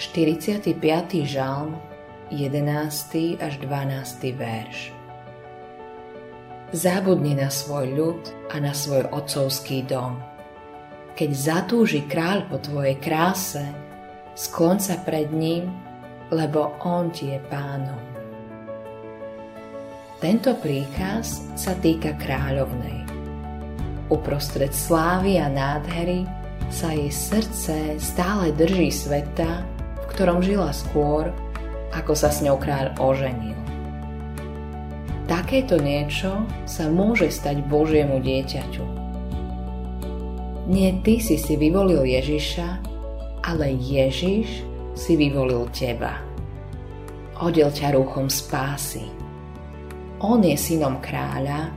45. žalm, 11. až 12. verš. Zabudni na svoj ľud a na svoj otcovský dom. Keď zatúži kráľ po tvojej kráse, sklon sa pred ním, lebo on ti je pánom. Tento príkaz sa týka kráľovnej. Uprostred slávy a nádhery sa jej srdce stále drží sveta, ktorom žila skôr, ako sa s ňou kráľ oženil. Takéto niečo sa môže stať Božiemu dieťaťu. Nie ty si si vyvolil Ježiša, ale Ježiš si vyvolil teba. Hodil ťa rúchom spásy. On je synom kráľa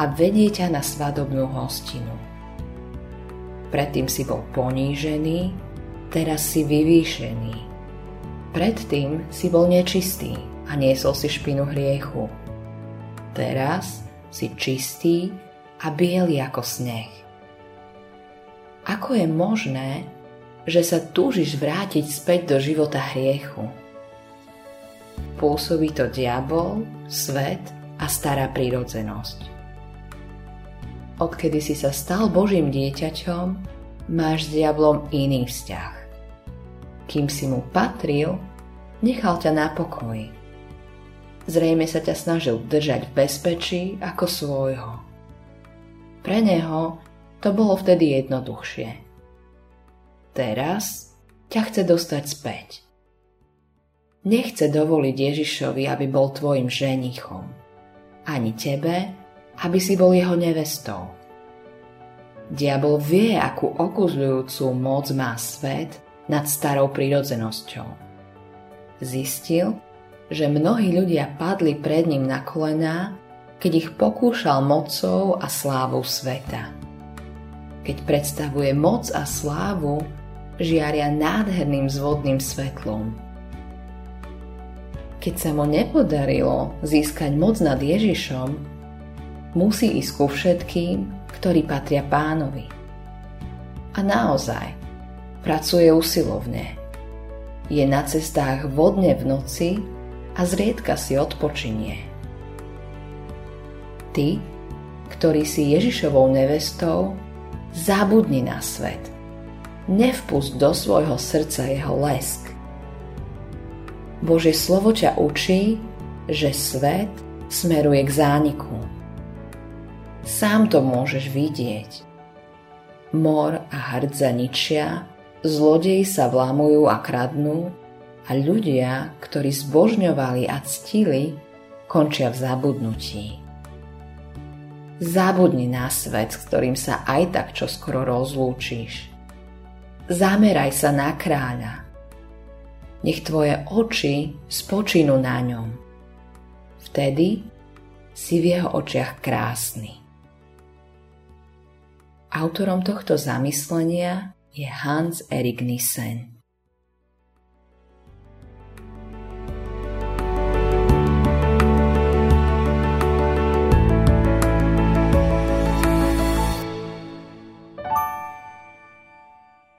a vedie ťa na svadobnú hostinu. Predtým si bol ponížený, teraz si vyvýšený Predtým si bol nečistý a niesol si špinu hriechu. Teraz si čistý a biely ako sneh. Ako je možné, že sa túžiš vrátiť späť do života hriechu? Pôsobí to diabol, svet a stará prírodzenosť. Odkedy si sa stal Božím dieťaťom, máš s diablom iný vzťah kým si mu patril, nechal ťa na pokoji. Zrejme sa ťa snažil držať v bezpečí ako svojho. Pre neho to bolo vtedy jednoduchšie. Teraz ťa chce dostať späť. Nechce dovoliť Ježišovi, aby bol tvojim ženichom. Ani tebe, aby si bol jeho nevestou. Diabol vie, akú okuzľujúcu moc má svet nad starou prírodzenosťou. Zistil, že mnohí ľudia padli pred ním na kolená, keď ich pokúšal mocou a slávou sveta. Keď predstavuje moc a slávu, žiaria nádherným zvodným svetlom. Keď sa mu nepodarilo získať moc nad Ježišom, musí ísť ku všetkým, ktorí patria pánovi. A naozaj, Pracuje usilovne. Je na cestách vodne v noci a zriedka si odpočinie. Ty, ktorý si Ježišovou nevestou, zabudni na svet. Nevpust do svojho srdca jeho lesk. Bože slovo ťa učí, že svet smeruje k zániku. Sám to môžeš vidieť. Mor a hrdza ničia, Zlodeji sa vlámujú a kradnú a ľudia, ktorí zbožňovali a ctili, končia v zabudnutí. Zabudni na svet, s ktorým sa aj tak čoskoro rozlúčiš. Zameraj sa na kráľa. Nech tvoje oči spočinú na ňom. Vtedy si v jeho očiach krásny. Autorom tohto zamyslenia je Hans Erik Nissen.